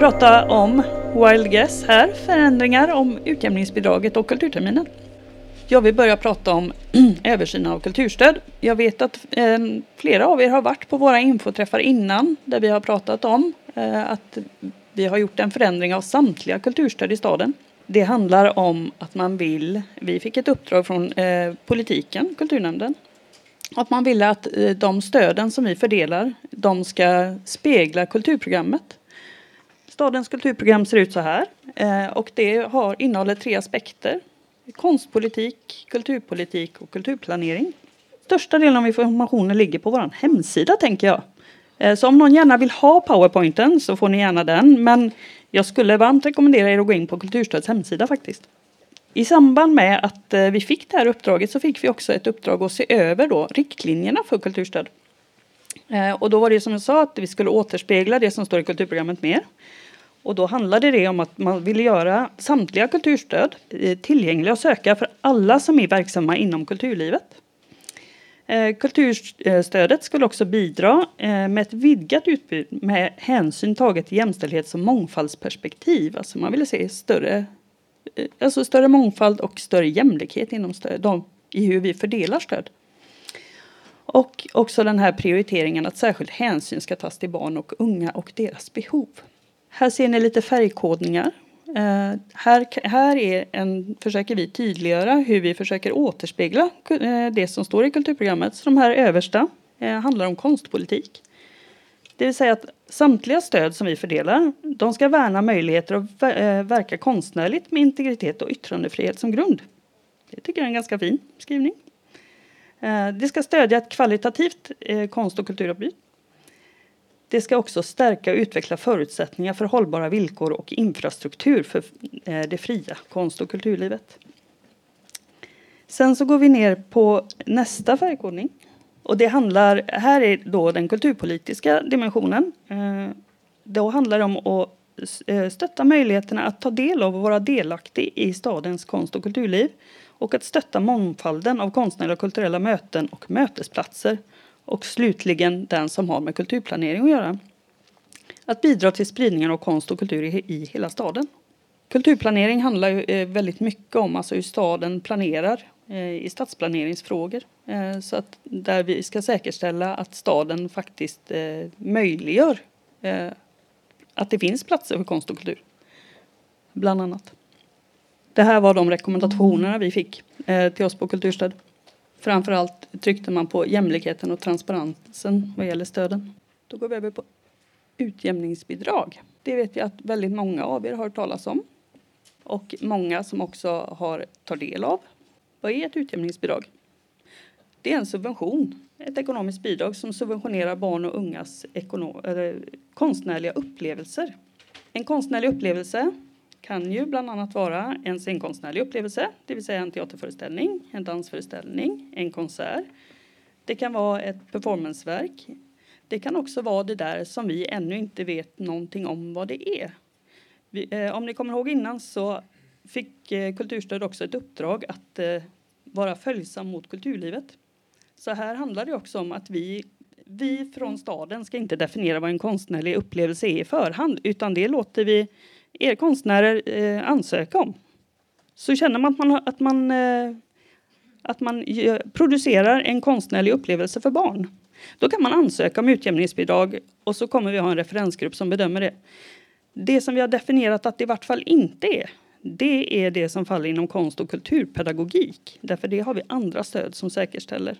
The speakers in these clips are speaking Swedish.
ska prata om Wild Guess här, förändringar om utjämningsbidraget och kulturterminen. Jag vill börja prata om översynen av kulturstöd. Jag vet att eh, flera av er har varit på våra infoträffar innan där vi har pratat om eh, att vi har gjort en förändring av samtliga kulturstöd i staden. Det handlar om att man vill, vi fick ett uppdrag från eh, politiken, kulturnämnden, att man ville att eh, de stöden som vi fördelar, de ska spegla kulturprogrammet. Stadens kulturprogram ser ut så här eh, och det har, innehåller tre aspekter. Konstpolitik, kulturpolitik och kulturplanering. Största delen av informationen ligger på vår hemsida tänker jag. Eh, så om någon gärna vill ha powerpointen så får ni gärna den. Men jag skulle varmt rekommendera er att gå in på Kulturstöds hemsida faktiskt. I samband med att eh, vi fick det här uppdraget så fick vi också ett uppdrag att se över då riktlinjerna för kulturstöd. Och då var det som jag sa att vi skulle återspegla det som står i kulturprogrammet mer. Och då handlade det om att man ville göra samtliga kulturstöd eh, tillgängliga att söka för alla som är verksamma inom kulturlivet. Eh, kulturstödet skulle också bidra eh, med ett vidgat utbud med hänsyn taget till jämställdhets och mångfaldsperspektiv. Alltså man ville se större alltså större mångfald och större jämlikhet inom stöd, de, i hur vi fördelar stöd. Och också den här prioriteringen att särskild hänsyn ska tas till barn och unga och deras behov. Här ser ni lite färgkodningar. Eh, här här är en, försöker vi tydliggöra hur vi försöker återspegla eh, det som står i kulturprogrammet. Så de här översta eh, handlar om konstpolitik. Det vill säga att samtliga stöd som vi fördelar, de ska värna möjligheter att eh, verka konstnärligt med integritet och yttrandefrihet som grund. Det tycker jag är en ganska fin skrivning. Eh, det ska stödja ett kvalitativt eh, konst och kulturutbud. Det ska också stärka och utveckla förutsättningar för hållbara villkor och infrastruktur för eh, det fria konst och kulturlivet. Sen så går vi ner på nästa färgkodning och det handlar, här är då den kulturpolitiska dimensionen. Eh, då handlar det om att eh, stötta möjligheterna att ta del av och vara delaktig i stadens konst och kulturliv och att stötta mångfalden av konstnärliga och kulturella möten och mötesplatser och slutligen den som har med kulturplanering att göra. Att bidra till spridningen av konst och kultur i hela staden. Kulturplanering handlar ju eh, väldigt mycket om alltså hur staden planerar eh, i stadsplaneringsfrågor. Eh, så att där vi ska säkerställa att staden faktiskt möjliggör att det finns platser för konst och kultur. Bland annat. Det här var de rekommendationerna vi fick till oss på kulturstöd. Framförallt tryckte man på jämlikheten och transparensen vad gäller stöden. Då går vi över på utjämningsbidrag. Det vet jag att väldigt många av er har hört talas om. Och många som också har tagit del av. Vad är ett utjämningsbidrag? Det är en subvention, ett ekonomiskt bidrag som subventionerar barn och ungas konstnärliga upplevelser. En konstnärlig upplevelse kan ju bland annat vara en scenkonstnärlig upplevelse, det vill säga en teaterföreställning, en dansföreställning, en konsert. Det kan vara ett performanceverk. Det kan också vara det där som vi ännu inte vet någonting om vad det är. Vi, eh, om ni kommer ihåg innan så fick eh, Kulturstöd också ett uppdrag att eh, vara följsam mot kulturlivet. Så här handlar det också om att vi, vi från staden ska inte definiera vad en konstnärlig upplevelse är i förhand utan det låter vi er konstnärer eh, ansöka om. Så känner man att man, att man, eh, att man producerar en konstnärlig upplevelse för barn då kan man ansöka om utjämningsbidrag och så kommer vi ha en referensgrupp som bedömer det. Det som vi har definierat att det i vart fall inte är det är det som faller inom konst och kulturpedagogik. Därför det har vi andra stöd som säkerställer.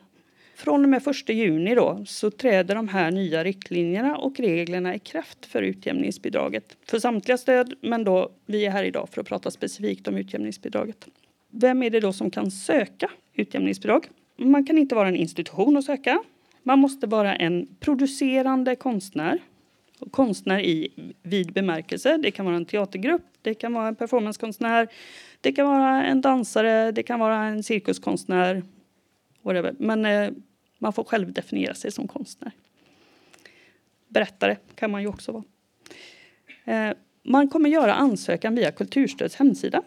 Från och med 1 juni då, så träder de här nya riktlinjerna och reglerna i kraft för utjämningsbidraget. För samtliga stöd, men då, vi är här idag för att prata specifikt om utjämningsbidraget. Vem är det då som kan söka utjämningsbidrag? Man kan inte vara en institution och söka. Man måste vara en producerande konstnär. Konstnär i vid bemärkelse. Det kan vara en teatergrupp, det kan vara en performancekonstnär, det kan vara en dansare, det kan vara en cirkuskonstnär. Whatever. Men eh, man får själv definiera sig som konstnär. Berättare kan man ju också vara. Eh, man kommer göra ansökan via Kulturstöds hemsida.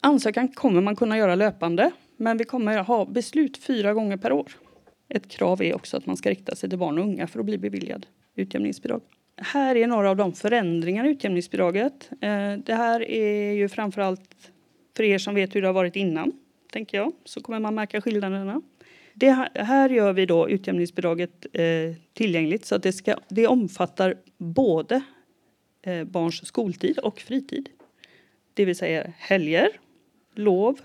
Ansökan kommer man kunna göra löpande, men vi kommer ha beslut fyra gånger per år. Ett krav är också att man ska rikta sig till barn och unga för att bli beviljad utjämningsbidrag. här är några av de förändringar i utjämningsbidraget. Eh, det här är ju framförallt för er som vet hur det har varit innan, tänker jag, så kommer man märka skillnaderna. Det här gör vi då utjämningsbidraget eh, tillgängligt så att det, ska, det omfattar både eh, barns skoltid och fritid. Det vill säga helger, lov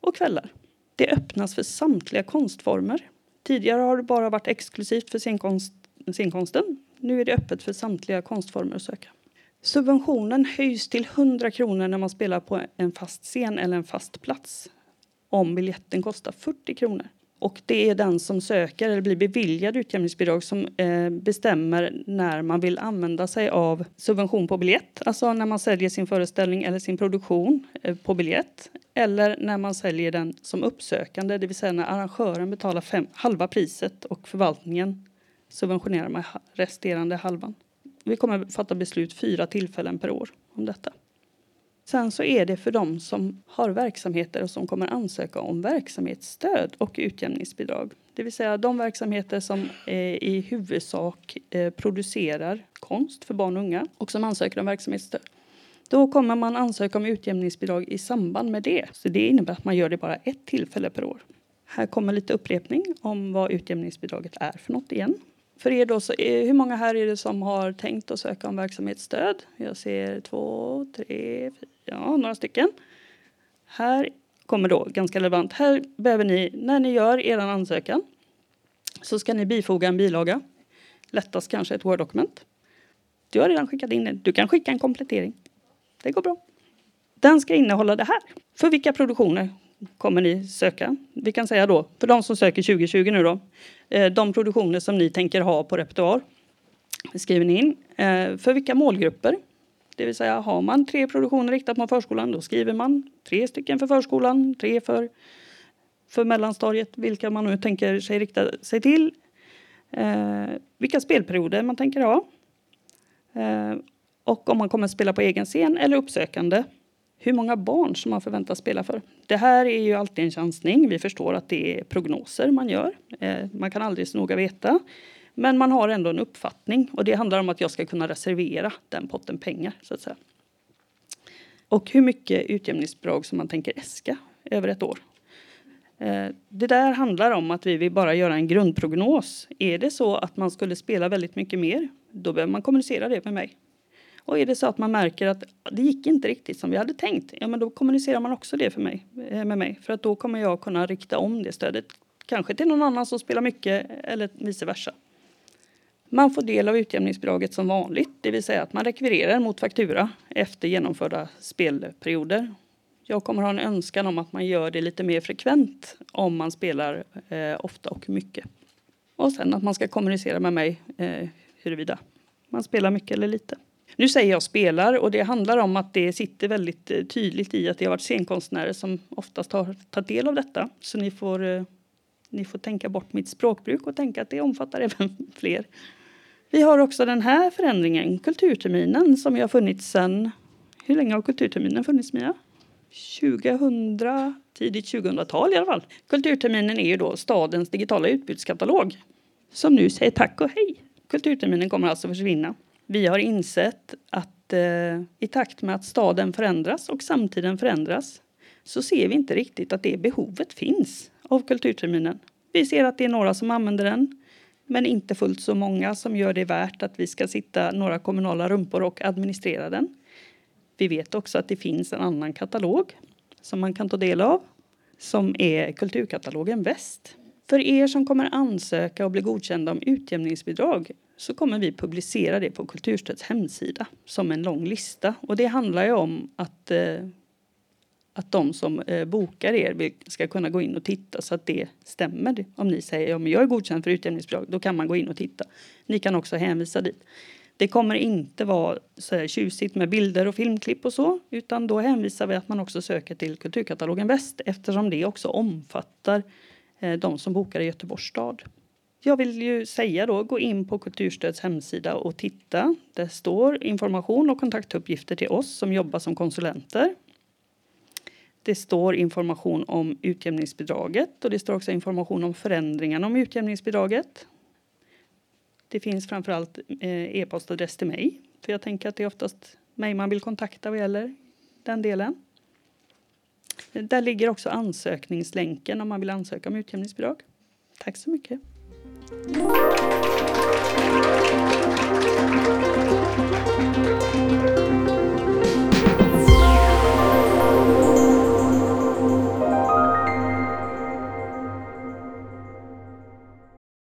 och kvällar. Det öppnas för samtliga konstformer. Tidigare har det bara varit exklusivt för scenkonst, scenkonsten. Nu är det öppet för samtliga konstformer att söka. Subventionen höjs till 100 kronor när man spelar på en fast scen eller en fast plats om biljetten kostar 40 kronor. Och det är den som söker eller blir beviljad utjämningsbidrag som eh, bestämmer när man vill använda sig av subvention på biljett, alltså när man säljer sin föreställning eller sin produktion eh, på biljett, eller när man säljer den som uppsökande, det vill säga när arrangören betalar fem, halva priset och förvaltningen subventionerar med resterande halvan. Vi kommer fatta beslut fyra tillfällen per år om detta. Sen så är det för dem som har verksamheter och som kommer ansöka om verksamhetsstöd och utjämningsbidrag. Det vill säga de verksamheter som eh, i huvudsak eh, producerar konst för barn och unga och som ansöker om verksamhetsstöd. Då kommer man ansöka om utjämningsbidrag i samband med det. Så det innebär att man gör det bara ett tillfälle per år. Här kommer lite upprepning om vad utjämningsbidraget är för något igen. För er då, så är, hur många här är det som har tänkt att söka om verksamhetsstöd? Jag ser två, tre, fyra, ja, några stycken. Här kommer då ganska relevant. Här behöver ni, när ni gör er ansökan, så ska ni bifoga en bilaga. Lättast kanske ett Word-dokument. Du har redan skickat in den, Du kan skicka en komplettering. Det går bra. Den ska innehålla det här. För vilka produktioner kommer ni söka? Vi kan säga då, för de som söker 2020 nu då, eh, de produktioner som ni tänker ha på repertoar skriver ni in. Eh, för vilka målgrupper? Det vill säga har man tre produktioner riktat mot förskolan då skriver man tre stycken för förskolan, tre för, för mellanstadiet, vilka man nu tänker sig rikta sig till. Eh, vilka spelperioder man tänker ha. Och om man kommer spela på egen scen eller uppsökande. Hur många barn som man förväntas spela för. Det här är ju alltid en chansning. Vi förstår att det är prognoser man gör. Eh, man kan aldrig så noga veta. Men man har ändå en uppfattning och det handlar om att jag ska kunna reservera den potten pengar så att säga. Och hur mycket utjämningsbidrag som man tänker äska över ett år. Eh, det där handlar om att vi vill bara göra en grundprognos. Är det så att man skulle spela väldigt mycket mer, då behöver man kommunicera det med mig. Och är det så att man märker att det gick inte riktigt som vi hade tänkt, ja men då kommunicerar man också det för mig, eh, med mig. För att då kommer jag kunna rikta om det stödet. Kanske till någon annan som spelar mycket eller vice versa. Man får del av utjämningsbidraget som vanligt, det vill säga att man rekvirerar mot faktura efter genomförda spelperioder. Jag kommer ha en önskan om att man gör det lite mer frekvent om man spelar eh, ofta och mycket. Och sen att man ska kommunicera med mig eh, huruvida man spelar mycket eller lite. Nu säger jag spelar och det handlar om att det sitter väldigt eh, tydligt i att det har varit scenkonstnärer som oftast har tagit del av detta. Så ni får, eh, ni får tänka bort mitt språkbruk och tänka att det omfattar även fler. Vi har också den här förändringen, kulturterminen, som har funnits sedan... Hur länge har kulturterminen funnits, Mia? 2000, tidigt 2000-tal i alla fall. Kulturterminen är ju då stadens digitala utbudskatalog som nu säger tack och hej. Kulturterminen kommer alltså försvinna. Vi har insett att eh, i takt med att staden förändras och samtiden förändras så ser vi inte riktigt att det behovet finns av kulturterminen. Vi ser att det är några som använder den men inte fullt så många som gör det värt att vi ska sitta några kommunala rumpor och administrera den. Vi vet också att det finns en annan katalog som man kan ta del av som är Kulturkatalogen Väst. För er som kommer ansöka och bli godkända om utjämningsbidrag så kommer vi publicera det på Kulturstöds hemsida som en lång lista. Och det handlar ju om att eh, att de som eh, bokar er ska kunna gå in och titta så att det stämmer. Om ni säger att ja, jag är godkänd för utjämningsbidrag, då kan man gå in och titta. Ni kan också hänvisa dit. Det kommer inte vara så här tjusigt med bilder och filmklipp och så, utan då hänvisar vi att man också söker till Kulturkatalogen Väst eftersom det också omfattar eh, de som bokar i Göteborgs stad. Jag vill ju säga då, gå in på Kulturstöds hemsida och titta. Där står information och kontaktuppgifter till oss som jobbar som konsulenter det står information om utjämningsbidraget och det står också information om förändringarna om utjämningsbidraget. Det finns framförallt eh, e-postadress till mig. För jag tänker att det är oftast mig man vill kontakta vad gäller den delen. Där ligger också ansökningslänken om man vill ansöka om utjämningsbidrag. Tack så mycket. Música